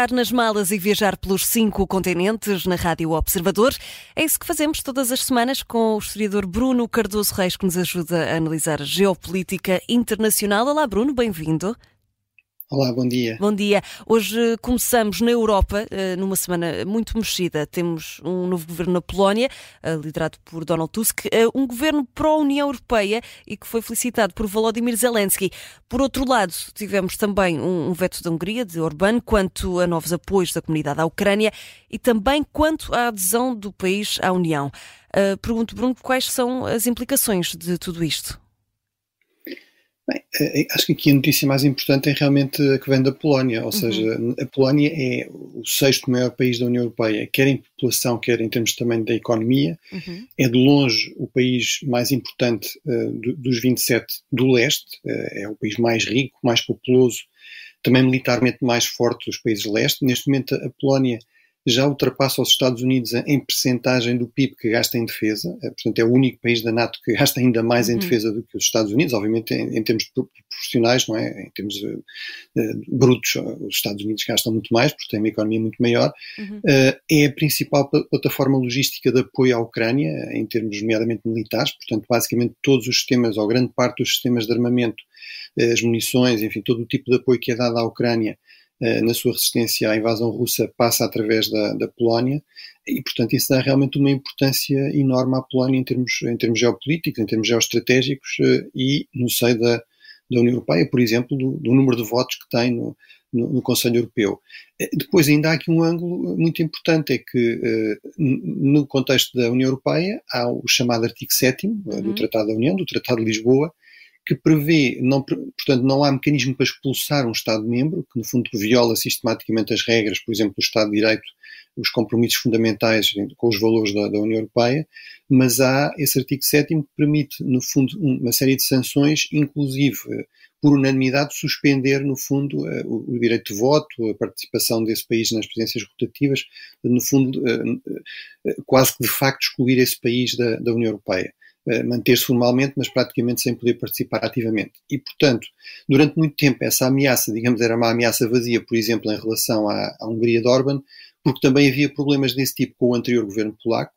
pegar nas malas e viajar pelos cinco continentes na Rádio Observador. É isso que fazemos todas as semanas com o historiador Bruno Cardoso Reis, que nos ajuda a analisar a geopolítica internacional. Olá, Bruno, bem-vindo. Olá, bom dia. Bom dia. Hoje começamos na Europa, eh, numa semana muito mexida. Temos um novo governo na Polónia, eh, liderado por Donald Tusk, eh, um governo pró-União Europeia e que foi felicitado por Volodymyr Zelensky. Por outro lado, tivemos também um veto da Hungria, de Orbán, quanto a novos apoios da comunidade à Ucrânia e também quanto à adesão do país à União. Pergunto, Bruno, quais são as implicações de tudo isto? Bem, eh, acho que aqui a notícia mais importante é realmente a que vem da Polónia, ou uhum. seja, a Polónia é o sexto maior país da União Europeia, quer em população, quer em termos também da economia, uhum. é de longe o país mais importante uh, do, dos 27 do leste, uh, é o país mais rico, mais populoso, também militarmente mais forte dos países leste. Neste momento a Polónia já ultrapassa os Estados Unidos em percentagem do PIB que gasta em defesa, eh, portanto é o único país da NATO que gasta ainda mais uhum. em defesa do que os Estados Unidos, obviamente em, em termos profissionais, não é? Em termos uh, uh, brutos, os Estados Unidos gastam muito mais, porque têm uma economia muito maior. Uhum. Uh, é a principal plataforma logística de apoio à Ucrânia, em termos nomeadamente militares, portanto basicamente todos os sistemas, ou grande parte dos sistemas de armamento, as munições, enfim, todo o tipo de apoio que é dado à Ucrânia eh, na sua resistência à invasão russa passa através da, da, Polónia e, portanto, isso dá realmente uma importância enorme à Polónia em termos, em termos geopolíticos, em termos geoestratégicos eh, e no seio da, da União Europeia, por exemplo, do, do número de votos que tem no, no, no, Conselho Europeu. Eh, depois ainda há aqui um ângulo muito importante, é que no contexto da União Europeia há o chamado artigo 7 uhum. do Tratado da União, do Tratado de Lisboa, que prevê, não, portanto, não há mecanismo para expulsar um Estado-membro, que no fundo viola sistematicamente as regras, por exemplo, do Estado de Direito, os compromissos fundamentais com os valores da, da União Europeia, mas há esse artigo 7 que permite, no fundo, uma série de sanções, inclusive por unanimidade, suspender, no fundo, eh, o, direito de voto, a participação desse país nas presidências rotativas, no fundo, eh, eh, quase que de facto excluir esse país da, da União Europeia. Eh, manter-se formalmente, mas praticamente sem poder participar ativamente. E, portanto, durante muito tempo essa ameaça, digamos, era uma ameaça vazia, por exemplo, em relação à, à Hungria de Orban, porque também havia problemas desse tipo com o anterior governo polaco,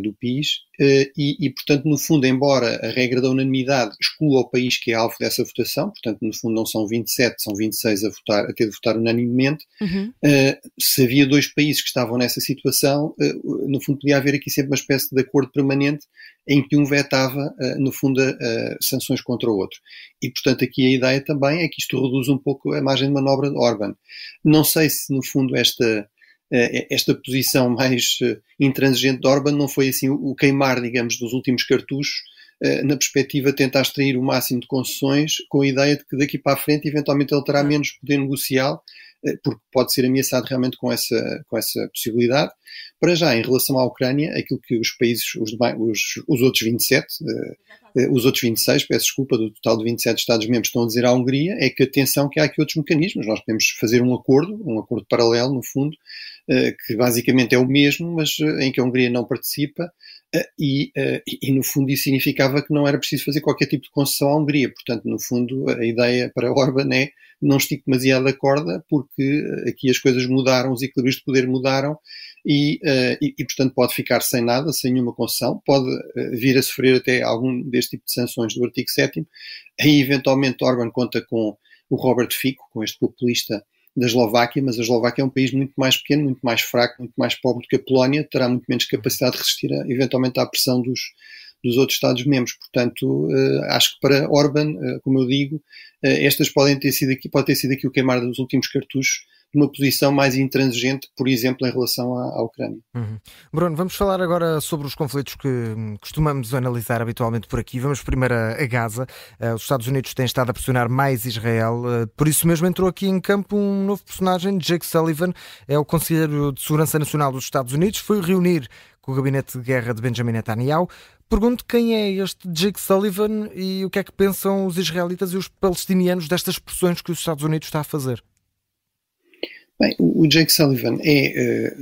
do PIS, uh, e, e, portanto, no fundo, embora a regra da unanimidade exclua o país que é alvo dessa votação, portanto, no fundo, não são 27, são 26 a, votar, a ter de votar unanimemente, uhum. uh, se havia dois países que estavam nessa situação, no fundo, podia haver aqui sempre uma espécie de acordo permanente em que um vetava, no fundo, sanções contra o outro. E, portanto, aqui a ideia também é que isto reduz um pouco a margem de manobra de Orban. Não sei se, no fundo, esta eh, esta posição mais eh, intransigente de Orban não foi assim o queimar, digamos, dos últimos cartuchos, eh, na perspectiva de tentar extrair o máximo de concessões, com a ideia de que daqui para a frente, eventualmente, ele terá menos poder negocial, porque pode ser ameaçado realmente com essa, com essa possibilidade. Para já, em relação à Ucrânia, aquilo que os países, os, os, os outros 27, os outros 26, peço desculpa, do total de 27 Estados-membros estão a dizer à Hungria, é que atenção que há aqui outros mecanismos. Nós podemos fazer um acordo, um acordo paralelo, no fundo, eh, que basicamente é o mesmo, mas eh, em que a Hungria não participa, eh, e, e, no fundo isso significava que não era preciso fazer qualquer tipo de concessão à Hungria. Portanto, no fundo, a ideia para Orban é não estique demasiado a corda, porque aqui as coisas mudaram, os equilíbrios de poder mudaram, e, e, e, portanto pode ficar sem nada, sem nenhuma concessão, pode vir a sofrer até algum deste tipo de sanções do artigo 7 Aí, eventualmente, Orban conta com o Robert Fico, com este populista da Eslováquia, mas a Eslováquia é um país muito mais pequeno, muito mais fraco, muito mais pobre do que a Polónia, terá muito menos capacidade de resistir a, eventualmente à pressão dos, dos outros Estados-membros. Portanto, uh, acho que para Orban, uh, como eu digo, uh, estas podem ter sido aqui, pode ter sido aqui o queimar dos últimos cartuchos uma posição mais intransigente, por exemplo, em relação à, à Ucrânia. Uhum. Bruno, vamos falar agora sobre os conflitos que hum, costumamos analisar habitualmente por aqui. Vamos primeiro a Gaza. Os Estados Unidos têm estado a pressionar mais Israel, por isso mesmo entrou aqui em campo um novo personagem, Jake Sullivan, é o Conselheiro de Segurança Nacional dos Estados Unidos, foi reunir com o gabinete de guerra de Benjamin Netanyahu. Pergunto quem é este Jake Sullivan e o que é que pensam os israelitas e os palestinianos destas pressões que os Estados Unidos está a fazer. Bem, o Jake Sullivan é, eh,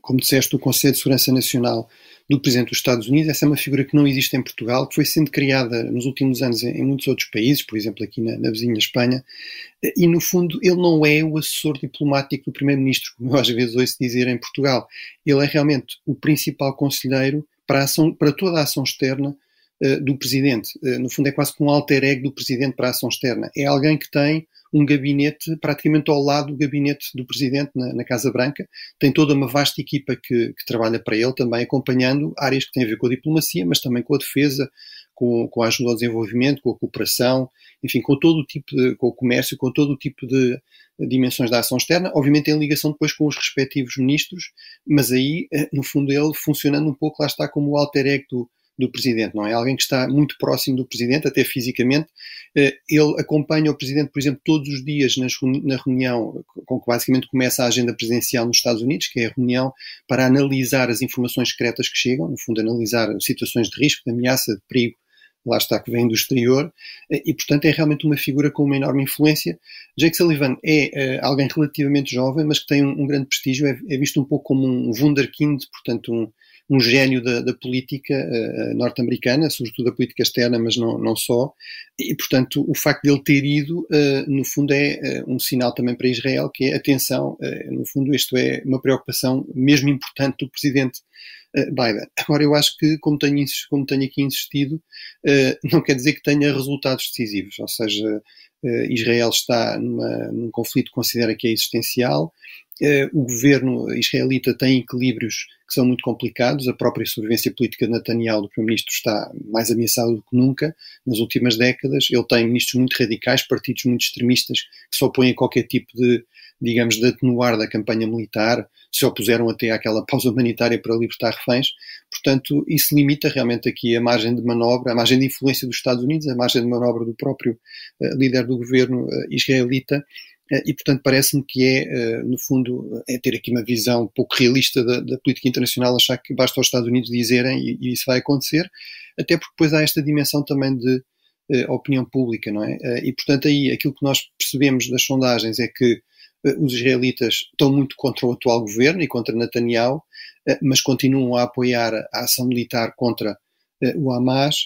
como disseste, o Conselho de Segurança Nacional do Presidente dos Estados Unidos. Essa é uma figura que não existe em Portugal, que foi sendo criada nos últimos anos em, em muitos outros países, por exemplo, aqui na, na, vizinha Espanha, e no fundo ele não é o assessor diplomático do Primeiro-Ministro, como eu às vezes ouço dizer em Portugal. Ele é realmente o principal conselheiro para, ação, para toda a ação externa uh, do Presidente. Uh, no fundo, é quase como um alter ego do Presidente para a ação externa. É alguém que tem um gabinete praticamente ao lado do gabinete do presidente na, na Casa Branca. Tem toda uma vasta equipa que, que, trabalha para ele, também acompanhando áreas que têm a ver com a diplomacia, mas também com a defesa, com, com a ajuda ao desenvolvimento, com a cooperação, enfim, com todo o tipo de, com o comércio, com todo o tipo de dimensões da ação externa, obviamente em ligação depois com os respectivos ministros, mas aí, eh, no fundo, ele funcionando um pouco, lá está como o alter ego do, do presidente, não é? Alguém que está muito próximo do presidente, até fisicamente. Eh, ele acompanha o presidente, por exemplo, todos os dias na reunião com que basicamente começa a agenda presidencial nos Estados Unidos, que é a reunião para analisar as informações secretas que chegam, no fundo, analisar situações de risco, de ameaça, de perigo lá está, que vem do exterior, eh, e portanto é realmente uma figura com uma enorme influência. Jake Sullivan é uh, alguém relativamente jovem, mas que tem um, um grande prestígio, é, é, visto um pouco como um wunderkind, portanto um, um gênio da, da política uh, norte-americana, sobretudo da política externa, mas não, não só. E, portanto, o facto de ele ter ido, uh, no fundo, é uh, um sinal também para Israel, que é, atenção, no fundo, isto é uma preocupação mesmo importante do presidente Biden. Agora, eu acho que, como tenho, como tenho aqui insistido, não quer dizer que tenha resultados decisivos, ou seja, Israel está numa, num conflito que considera que é existencial, o governo israelita tem equilíbrios que são muito complicados. A própria sobrevivência política de Netanyahu, do Primeiro-Ministro, está mais ameaçada do que nunca nas últimas décadas. Ele tem ministros muito radicais, partidos muito extremistas, que se opõem a qualquer tipo de, digamos, de atenuar da campanha militar, se opuseram até àquela pausa humanitária para libertar reféns. Portanto, isso limita realmente aqui a margem de manobra, a margem de influência dos Estados Unidos, a margem de manobra do próprio uh, líder do governo uh, israelita eh, e, portanto, parece-me que é, no fundo, é ter aqui uma visão pouco realista da, da, política internacional, achar que basta aos Estados Unidos dizerem e, e, isso vai acontecer, até porque depois há esta dimensão também de opinião pública, não é? E, portanto, aí aquilo que nós percebemos das sondagens é que os israelitas estão muito contra o atual governo e contra Netanyahu, mas continuam a apoiar a ação militar contra o Hamas,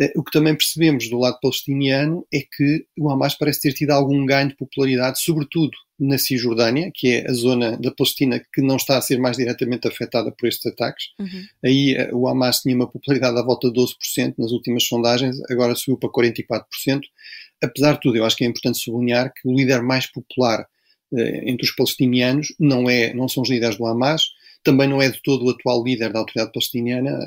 eh, o que também percebemos do lado palestiniano é que o Hamas parece ter tido algum ganho de popularidade, sobretudo na Cisjordânia, que é a zona da Palestina que não está a ser mais diretamente afetada por estes ataques. Uhum. Aí eh, o Hamas tinha uma popularidade à volta de 12% nas últimas sondagens, agora subiu para 44%. Apesar de tudo, eu acho que é importante sublinhar que o líder mais popular eh, entre os palestinianos não, é, não são os líderes do Hamas, também não é de todo o atual líder da autoridade palestiniana,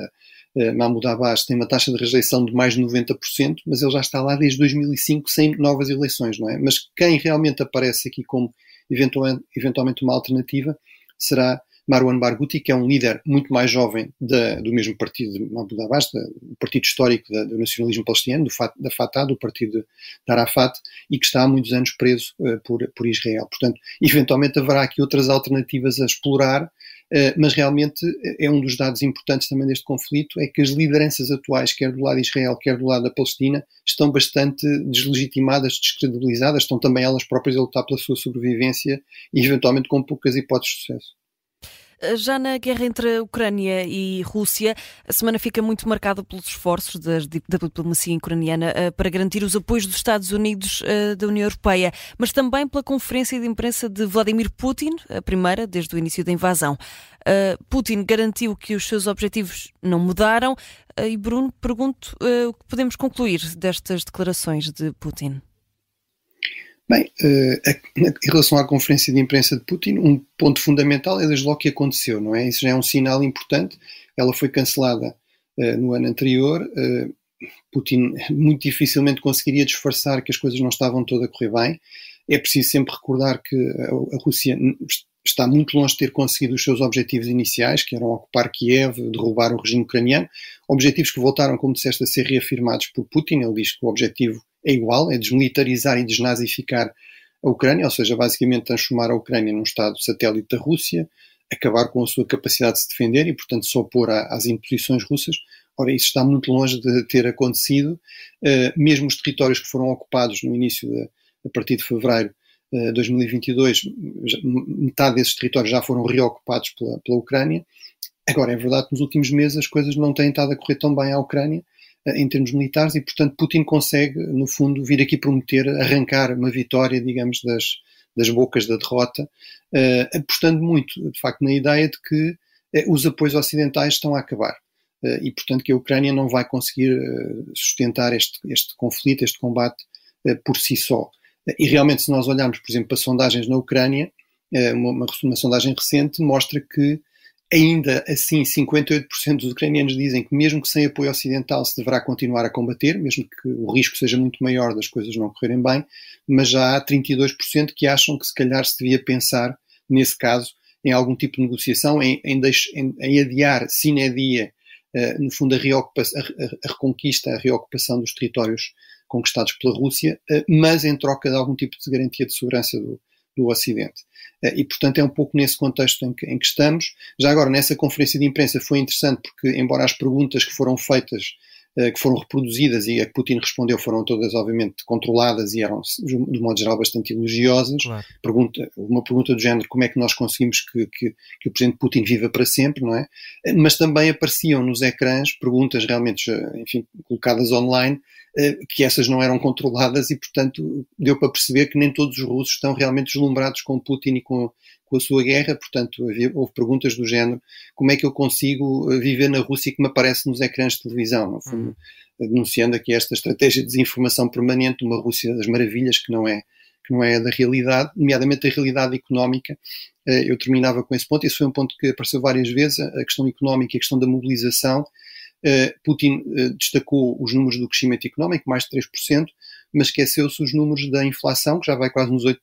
eh, Mahmoud Abbas tem uma taxa de rejeição de mais de 90%, mas ele já está lá desde 2005 sem novas eleições, não é? Mas quem realmente aparece aqui como eventualmente uma alternativa será Marwan Barghouti, que é um líder muito mais jovem da, do mesmo partido de Mahmoud Abbas, do partido histórico da, do nacionalismo palestiniano, do, da Fatah, do partido de Arafat, e que está há muitos anos preso uh, por, por Israel. Portanto, eventualmente haverá aqui outras alternativas a explorar, uh, mas realmente é um dos dados importantes também deste conflito, é que as lideranças atuais, quer do lado de Israel, quer do lado da Palestina, estão bastante deslegitimadas, descredibilizadas, estão também elas próprias a lutar pela sua sobrevivência e eventualmente com poucas hipóteses de sucesso. Já na guerra entre a Ucrânia e Rússia, a semana fica muito marcada pelos esforços da, da diplomacia ucraniana uh, para garantir os apoios dos Estados Unidos uh, da União Europeia, mas também pela conferência de imprensa de Vladimir Putin, a primeira desde o início da invasão. Uh, Putin garantiu que os seus objetivos não mudaram e, Bruno, pergunto o que podemos concluir destas declarações de Putin. Bem, uh, em relação à conferência de imprensa de Putin, um ponto fundamental é desde logo que aconteceu, não é? Isso já é um sinal importante. Ela foi cancelada uh, no ano anterior. Uh, Putin muito dificilmente conseguiria disfarçar que as coisas não estavam todas a correr bem. É preciso sempre recordar que a Rússia está muito longe de ter conseguido os seus objetivos iniciais, que eram ocupar Kiev, derrubar o regime ucraniano, objetivos que voltaram, como disseste, a ser reafirmados por Putin. Ele diz que o objetivo é igual, é desmilitarizar e desnazificar a Ucrânia, ou seja, basicamente transformar a Ucrânia num Estado satélite da Rússia, acabar com a sua capacidade de se defender e, portanto, se opor às imposições russas. Ora, isso está muito longe de ter acontecido. Uh, mesmo os territórios que foram ocupados no início, de, a partir de fevereiro de uh, 2022, metade desses territórios já foram reocupados pela, pela Ucrânia Agora, é verdade que nos últimos meses as coisas não têm estado a correr tão bem à Ucrânia em termos militares e, portanto, Putin consegue, no fundo, vir aqui prometer arrancar uma vitória, digamos, das, das bocas da derrota, uh, apostando muito, de facto, na ideia de que uh, os apoios ocidentais estão a acabar. Uh, e, portanto, que a Ucrânia não vai conseguir sustentar este, este conflito, este combate por si só. E realmente, se nós olharmos, por exemplo, para sondagens na Ucrânia, uma, uma, uma sondagem recente mostra que Ainda assim, 58% dos ucranianos dizem que, mesmo que sem apoio ocidental, se deverá continuar a combater, mesmo que o risco seja muito maior das coisas não correrem bem, mas já há 32% que acham que, se calhar, se devia pensar, nesse caso, em algum tipo de negociação, em, em, em, em adiar, dia, uh, no fundo, a, a, a, reconquista, a reocupação dos territórios conquistados pela Rússia, uh, mas em troca de algum tipo de garantia de segurança do, do Ocidente. Eh, e, portanto, é um pouco nesse contexto em que, em que, estamos. Já agora, nessa conferência de imprensa foi interessante porque, embora as perguntas que foram feitas, que foram reproduzidas e a que Putin respondeu foram todas, obviamente, controladas e eram, de modo geral, bastante elogiosas. Claro. Pergunta, uma pergunta do género como é que nós conseguimos que, que, que, o presidente Putin viva para sempre, não é? Eh, mas também apareciam nos ecrãs perguntas realmente, enfim, colocadas online, eh, que essas não eram controladas e, portanto, deu para perceber que nem todos os russos estão realmente deslumbrados com Putin e com, com a sua guerra. Portanto, havia, houve perguntas do género: como é que eu consigo eh, viver na Rússia que me aparece nos ecrãs de televisão? Fundo, uhum. denunciando aqui esta estratégia de desinformação permanente, uma Rússia das maravilhas que não é que não é da realidade, nomeadamente a realidade económica. Eh, eu terminava com esse ponto. Esse foi um ponto que apareceu várias vezes: a questão económica e a questão da mobilização eh, Putin destacou os números do crescimento económico, mais de 3%, mas esqueceu-se os números da inflação, que já vai quase nos 8%,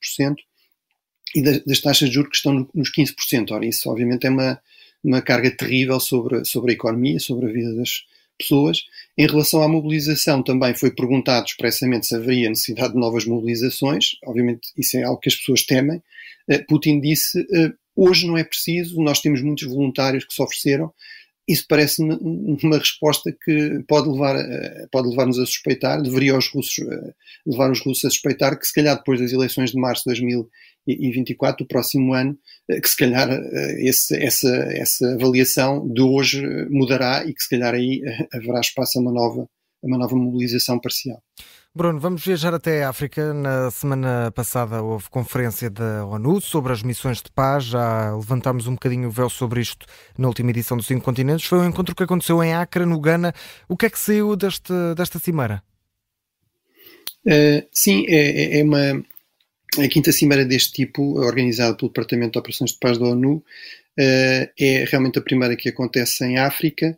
e das, taxas de juros que estão nos 15%. Ora, isso obviamente é uma, uma carga terrível sobre, sobre a economia, sobre a vida das pessoas. Em relação à mobilização, também foi perguntado expressamente se haveria necessidade de novas mobilizações. Obviamente, isso é algo que as pessoas temem. Eh, Putin disse: hoje não é preciso, nós temos muitos voluntários que se ofereceram isso parece-me uma resposta que pode levar pode levar-nos a suspeitar, deveria os russos eh, levar os russos a suspeitar que se calhar depois das eleições de março de 2024, o próximo ano, eh, que se calhar eh, esse, essa, essa avaliação de hoje mudará e que se calhar aí haverá espaço a uma nova, a uma nova mobilização parcial. Bruno, vamos viajar até a África. Na semana passada houve conferência da ONU sobre as missões de paz. Já levantámos um bocadinho o véu sobre isto na última edição dos Cinco Continentes. Foi um encontro que aconteceu em Acre, no Ghana. O que é que saiu deste, desta cimeira? Uh, sim, é, é, é uma a quinta cimeira deste tipo, organizada pelo Departamento de Operações de Paz da ONU, uh, é realmente a primeira que acontece em África.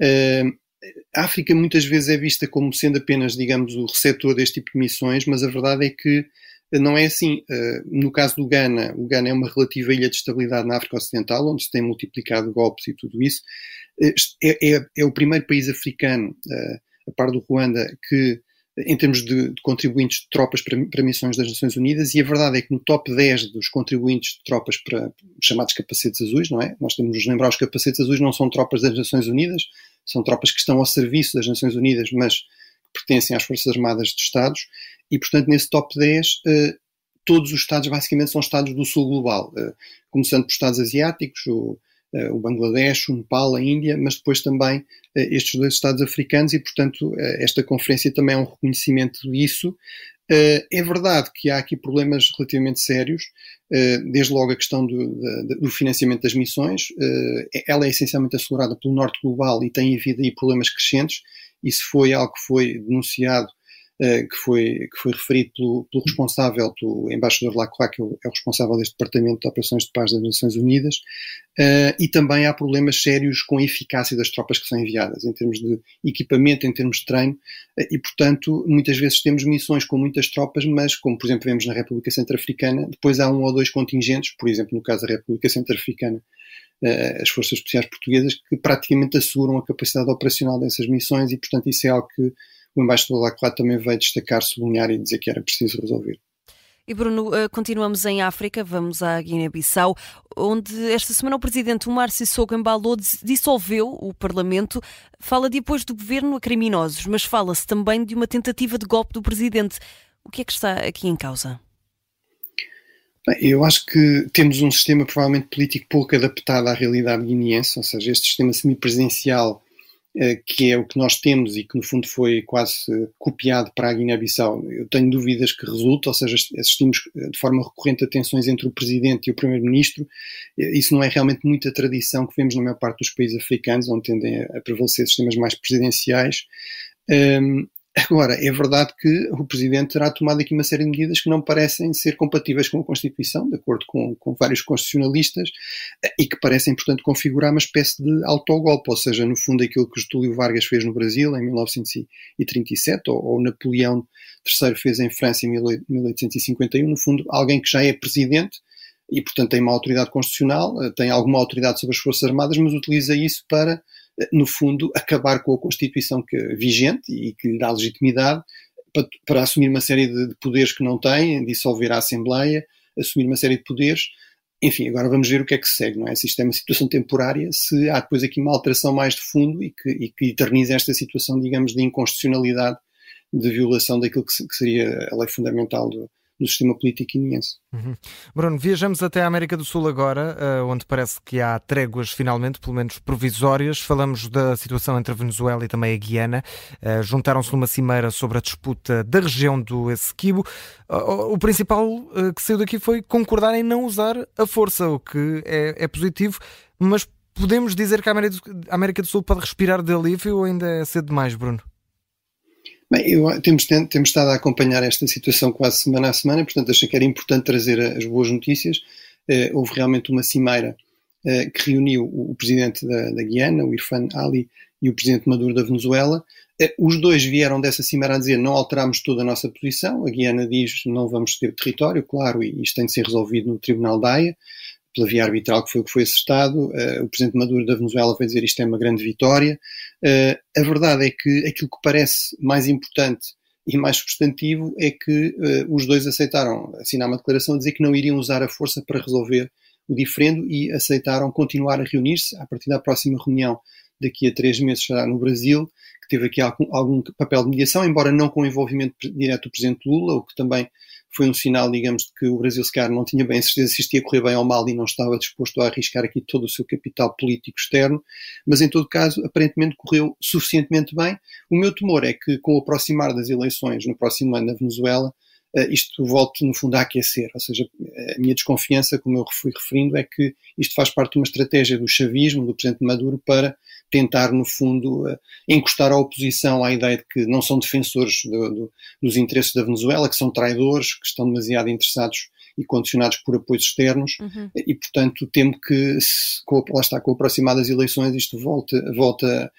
Uh, a África muitas vezes é vista como sendo apenas, digamos, o receptor deste tipo de missões, mas a verdade é que não é assim. Eh, no caso do Ghana, o Ghana é uma relativa ilha de estabilidade na África Ocidental, onde se tem multiplicado golpes e tudo isso. Eh, é, é, é o primeiro país africano, eh, a par do Ruanda, que em termos de, de contribuintes de tropas para, para, missões das Nações Unidas, e a verdade é que no top 10 dos contribuintes de tropas para chamados capacetes azuis, não é? Nós temos de lembrar, os capacetes azuis não são tropas das Nações Unidas, são tropas que estão ao serviço das Nações Unidas, mas que pertencem às Forças Armadas de Estados, e portanto nesse top 10 eh, todos os Estados basicamente são Estados do Sul global, eh, começando por Estados asiáticos, o, o Bangladesh, o Nepal, a Índia, mas depois também eh, estes dois Estados africanos e, portanto, eh, esta conferência também é um reconhecimento disso. É verdade que há aqui problemas relativamente sérios, desde logo a questão do, do financiamento das missões. Ela é essencialmente assegurada pelo Norte Global e tem havido aí problemas crescentes. Isso foi algo que foi denunciado eh, que, foi, que foi referido pelo, pelo responsável, pelo embaixador Lacroix, que é é o responsável deste Departamento de Operações de Paz das Nações Unidas, uh, e também há problemas sérios com a eficácia das tropas que são enviadas, em termos de equipamento, em termos de treino, uh, e portanto, muitas vezes temos missões com muitas tropas, mas, como por exemplo vemos na República Centro-Africana, depois há um ou dois contingentes, por exemplo, no caso da República Centro-Africana, as Forças Especiais Portuguesas, que praticamente asseguram a capacidade operacional dessas missões, e portanto isso é algo que o embaixador Lacroix também veio destacar, sublinhar e dizer que era preciso resolver. E Bruno, eh, continuamos em África, vamos à Guiné-Bissau, onde esta semana o presidente Omar Sissoko Embalou dissolveu o Parlamento. Fala de apoio do governo a criminosos, mas fala-se também de uma tentativa de golpe do presidente. O que é que está aqui em causa? Bem, eu acho que temos um sistema provavelmente político pouco adaptado à realidade guineense, ou seja, este sistema semipresidencial que é o que nós temos e que no fundo foi quase eh, copiado para a Guiné-Bissau, eu tenho dúvidas que resulta, ou seja, assistimos eh, de forma recorrente a tensões entre o Presidente e o Primeiro-Ministro. Isso não é realmente muita tradição que vemos na maior parte dos países africanos, onde tendem a prevalecer sistemas mais presidenciais. Um, Agora, é verdade que o Presidente terá tomado aqui uma série de medidas que não parecem ser compatíveis com a Constituição, de acordo com, com vários constitucionalistas, e que parecem, portanto, configurar uma espécie de autogolpe, ou seja, no fundo, aquilo que Getúlio Vargas fez no Brasil em 1937, ou, ou Napoleão III fez em França em 1851, no fundo, alguém que já é Presidente e, portanto, tem uma autoridade constitucional, tem alguma autoridade sobre as Forças Armadas, mas utiliza isso para no fundo, acabar com a Constituição que, vigente e que lhe dá legitimidade para, para assumir uma série de, de, poderes que não tem, dissolver a Assembleia, assumir uma série de poderes. Enfim, agora vamos ver o que é que segue, não é? Se isto é uma situação temporária, se há depois aqui uma alteração mais de fundo e que, e que eterniza esta situação, digamos, de inconstitucionalidade, de violação daquilo que, que seria a lei fundamental do, do sistema político guineense. Uhum. Bruno, viajamos até a América do Sul agora, uh, onde parece que há tréguas finalmente, pelo menos provisórias. Falamos da situação entre a Venezuela e também a Guiana. Uh, Juntaram-se numa cimeira sobre a disputa da região do Essequibo. Uh, o principal que saiu daqui foi concordar em não usar a força, o que é, é positivo, mas podemos dizer que a América do Sul pode respirar de alívio ou ainda é cedo demais, Bruno? Bem, eu, temos, temos estado a acompanhar esta situação quase semana a semana, portanto achei que era importante trazer as boas notícias. Uh, houve realmente uma cimeira uh, que reuniu o, o presidente da, da, Guiana, o Irfan Ali, e o presidente Maduro da Venezuela. Uh, os dois vieram dessa cimeira a dizer não alteramos toda a nossa posição. A Guiana diz não vamos ter território, claro, e isto tem de ser resolvido no Tribunal da Haia pela via arbitral, que foi o que foi acertado. Uh, o presidente Maduro da Venezuela vai dizer isto é uma grande vitória. Uh, a verdade é que aquilo que parece mais importante e mais substantivo é que uh, os dois aceitaram assinar uma declaração a dizer que não iriam usar a força para resolver o diferendo e aceitaram continuar a reunir-se a partir da próxima reunião daqui a três meses será no Brasil, que teve aqui algum, algum papel de mediação, embora não com envolvimento direto do presidente Lula, o que também foi um sinal, digamos, de que o Brasil se calhar não tinha bem a certeza se isto ia correr bem ou mal e não estava disposto a arriscar aqui todo o seu capital político externo, mas em todo caso, aparentemente correu suficientemente bem. O meu temor é que com o aproximar das eleições no próximo ano na Venezuela, uh, isto volte no fundo a aquecer. Ou seja, a minha desconfiança, como eu fui referindo, é que isto faz parte de uma estratégia do chavismo, do presidente Maduro, para tentar, no fundo, uh, encostar a oposição à ideia de que não são defensores do, do, dos interesses da Venezuela, que são traidores, que estão demasiado interessados e condicionados por apoios externos, uhum. e portanto temo que, se, com, lá está, com o aproximar das eleições, isto volta, volta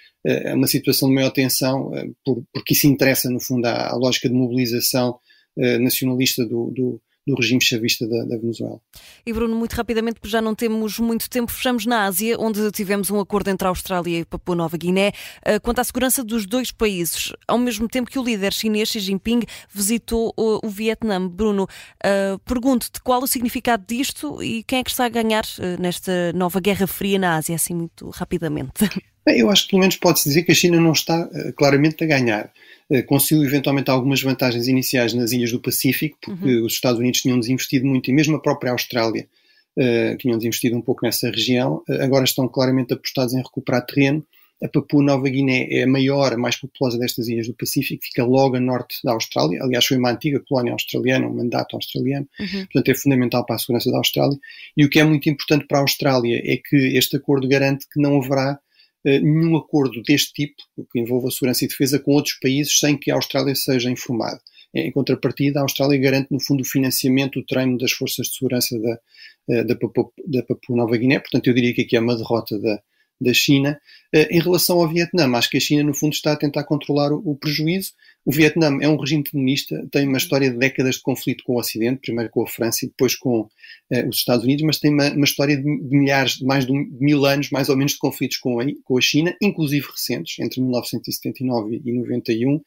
a uma situação de maior tensão, por, porque isso interessa, no fundo, à, à lógica de mobilização eh, nacionalista do, do, do regime chavista da, da, Venezuela. E Bruno, muito rapidamente, porque já não temos muito tempo, fechamos na Ásia, onde tivemos um acordo entre a Austrália e Papua Nova Guiné uh, quanto à segurança dos dois países, ao mesmo tempo que o líder chinês Xi Jinping visitou uh, o Vietnã. Bruno, uh, pergunto-te qual o significado disto e quem é que está a ganhar nesta nova Guerra Fria na Ásia, assim muito rapidamente. Bem, eu acho que pelo menos pode-se dizer que a China não está claramente a ganhar. Eh, conseguiu eventualmente algumas vantagens iniciais nas ilhas do Pacífico, porque uhum. os Estados Unidos tinham desinvestido muito, e mesmo a própria Austrália uh, tinham desinvestido um pouco nessa região, uh, agora estão claramente apostados em recuperar terreno. A Papua Nova Guiné é a maior, a mais populosa destas ilhas do Pacífico, fica logo a norte da Austrália. Aliás, foi uma antiga colónia australiana, um mandato australiano, uhum. portanto é fundamental para a segurança da Austrália. E o que é muito importante para a Austrália é que este acordo garante que não haverá nenhum acordo deste tipo, que envolva segurança e defesa, com outros países sem que a Austrália seja informada. Em contrapartida, a Austrália garante, no fundo, o financiamento, o treino das forças de segurança da, eh, da, Papua, da Papua Nova Guiné. Portanto, eu diria que aqui é uma derrota da, da China. Eh, em relação ao Vietnã, acho que a China, no fundo, está a tentar controlar o, o prejuízo. O Vietnã é um regime comunista, tem uma história de décadas de conflito com o Ocidente, primeiro com a França e depois com uh, os Estados Unidos, mas tem uma, uma história de, de, milhares, de mais de mil anos, mais ou menos, de conflitos com a, com a China, inclusive recentes, entre 1979 e 91, uh,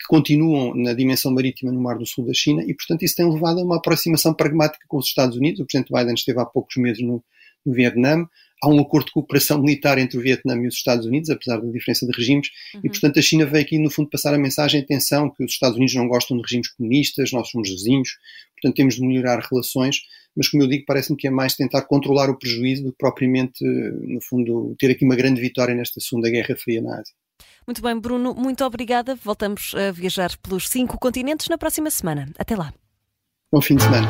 que continuam na dimensão marítima no Mar do Sul da China e, portanto, isso tem levado a uma aproximação pragmática com os Estados Unidos. O Presidente Biden esteve há poucos meses no, no Vietnã. Há um acordo de cooperação militar entre o Vietnã e os Estados Unidos, apesar da diferença de regimes, uhum. e portanto a China veio aqui no fundo passar a mensagem, atenção, que os Estados Unidos não gostam de regimes comunistas, nós somos vizinhos, portanto temos de melhorar relações, mas como eu digo, parece-me que é mais tentar controlar o prejuízo do que propriamente, no fundo, ter aqui uma grande vitória nesta segunda Guerra Fria na Ásia. Muito bem, Bruno, muito obrigada. Voltamos a viajar pelos cinco continentes na próxima semana. Até lá. Bom fim de semana.